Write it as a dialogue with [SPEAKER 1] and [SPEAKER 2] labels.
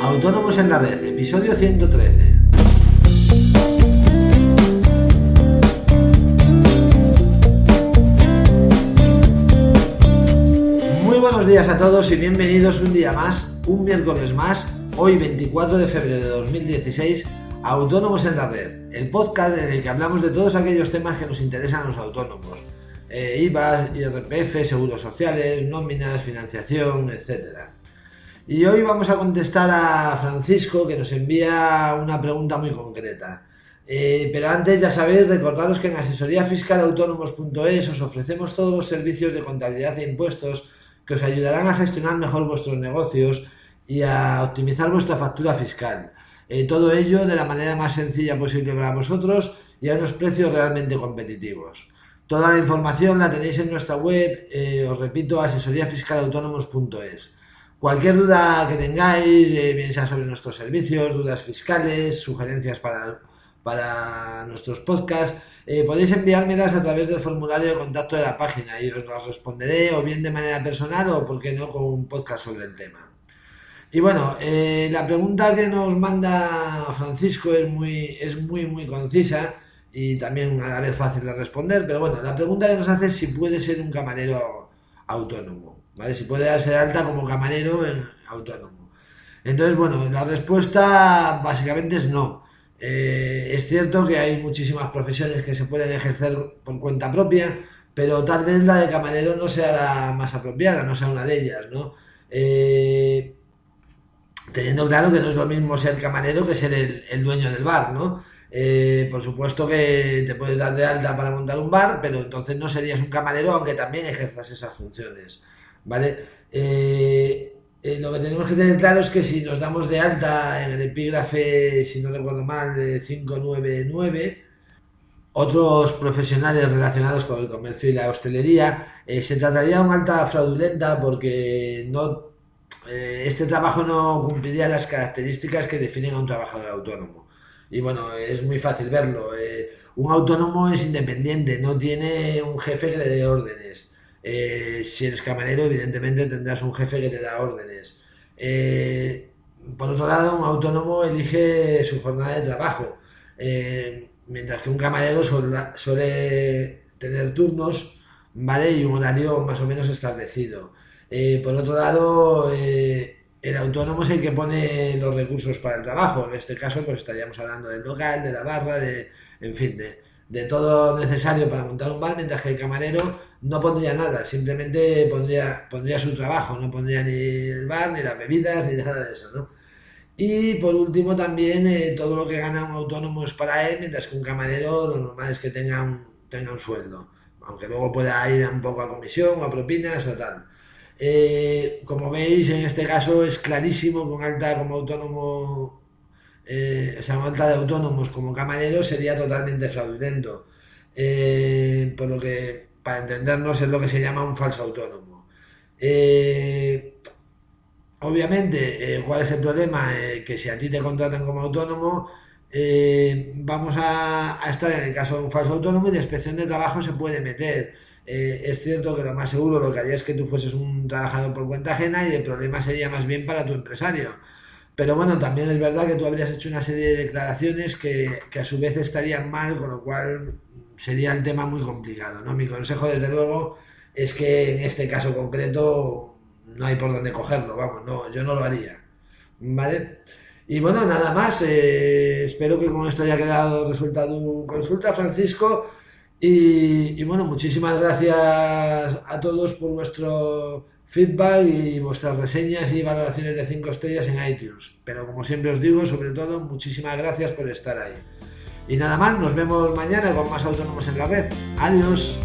[SPEAKER 1] Autónomos en la red, episodio 113. Muy buenos días a todos y bienvenidos un día más, un miércoles más, hoy 24 de febrero de 2016, a Autónomos en la red, el podcast en el que hablamos de todos aquellos temas que nos interesan a los autónomos. Eh, IVA, IRPF, seguros sociales, nóminas, financiación, etcétera. Y hoy vamos a contestar a Francisco que nos envía una pregunta muy concreta. Eh, pero antes, ya sabéis, recordaros que en asesoríafiscalautónomos.es os ofrecemos todos los servicios de contabilidad e impuestos que os ayudarán a gestionar mejor vuestros negocios y a optimizar vuestra factura fiscal. Eh, todo ello de la manera más sencilla posible para vosotros y a unos precios realmente competitivos. Toda la información la tenéis en nuestra web, eh, os repito, asesoríafiscalautónomos.es. Cualquier duda que tengáis, eh, bien sea sobre nuestros servicios, dudas fiscales, sugerencias para, para nuestros podcasts, eh, podéis enviármelas a través del formulario de contacto de la página y os las responderé o bien de manera personal o, por qué no, con un podcast sobre el tema. Y bueno, eh, la pregunta que nos manda Francisco es muy, es muy, muy concisa y también a la vez fácil de responder, pero bueno, la pregunta que nos hace es si puede ser un camarero autónomo. Si puede darse alta como camarero autónomo. Entonces, bueno, la respuesta básicamente es no. Eh, es cierto que hay muchísimas profesiones que se pueden ejercer por cuenta propia, pero tal vez la de camarero no sea la más apropiada, no sea una de ellas, ¿no? Eh, teniendo claro que no es lo mismo ser camarero que ser el, dueño del bar, ¿no? Eh, por supuesto que te puedes dar de alta para montar un bar, pero entonces no serías un camarero aunque también ejerzas esas funciones. ¿Vale? Eh, eh, lo que tenemos que tener claro es que si nos damos de alta en el epígrafe, si no recuerdo mal, de 599, otros profesionales relacionados con el comercio y la hostelería, eh, se trataría de una alta fraudulenta porque no, este trabajo no cumpliría las características que definen a un trabajador autónomo. Y bueno, es muy fácil verlo. un autónomo es independiente, no tiene un jefe que le dé órdenes. Eh, si eres camarero, evidentemente tendrás un jefe que te da órdenes. Eh, por otro lado, un autónomo elige su jornada de trabajo, eh, mientras que un camarero suele, tener turnos, ¿vale? Y un horario más o menos establecido. por otro lado, el autónomo es el que pone los recursos para el trabajo. En este caso, pues estaríamos hablando del local, de la barra, de, en fin, de, de todo necesario para montar un bar, mientras que el camarero no pondría nada, simplemente pondría, pondría su trabajo, no pondría ni el bar, ni las bebidas, ni nada de eso, ¿no? Y por último también eh, todo lo que gana un autónomo es para él, mientras que un camarero lo normal es que tenga un, tenga un sueldo, aunque luego pueda ir un poco a comisión o a propinas o tal. Eh, como veis, en este caso es clarísimo con alta como autónomo eh, esa falta de autónomos como camareros sería totalmente fraudulento. Eh, por lo que, para entendernos, es lo que se llama un falso autónomo. Eh, obviamente, ¿cuál es el problema? que si a ti te contratan como autónomo, vamos a, estar en el caso de un falso autónomo y la inspección de trabajo se puede meter. es cierto que lo más seguro lo que haría es que tú fueses un trabajador por cuenta ajena y el problema sería más bien para tu empresario pero bueno, también es verdad que tú habrías hecho una serie de declaraciones que, a su vez estarían mal, con lo cual sería el tema muy complicado. ¿no? Mi consejo, desde luego, es que en este caso concreto no hay por dónde cogerlo, vamos, no, yo no lo haría. ¿Vale? Y bueno, nada más, eh, espero que con esto haya quedado resuelta tu consulta, Francisco. Y, y bueno, muchísimas gracias a todos por vuestro feedback y vuestras reseñas y valoraciones de 5 estrellas en iTunes. Pero como siempre os digo, sobre todo, muchísimas gracias por estar ahí. Y nada más, nos vemos mañana con más autónomos en la red. Adiós.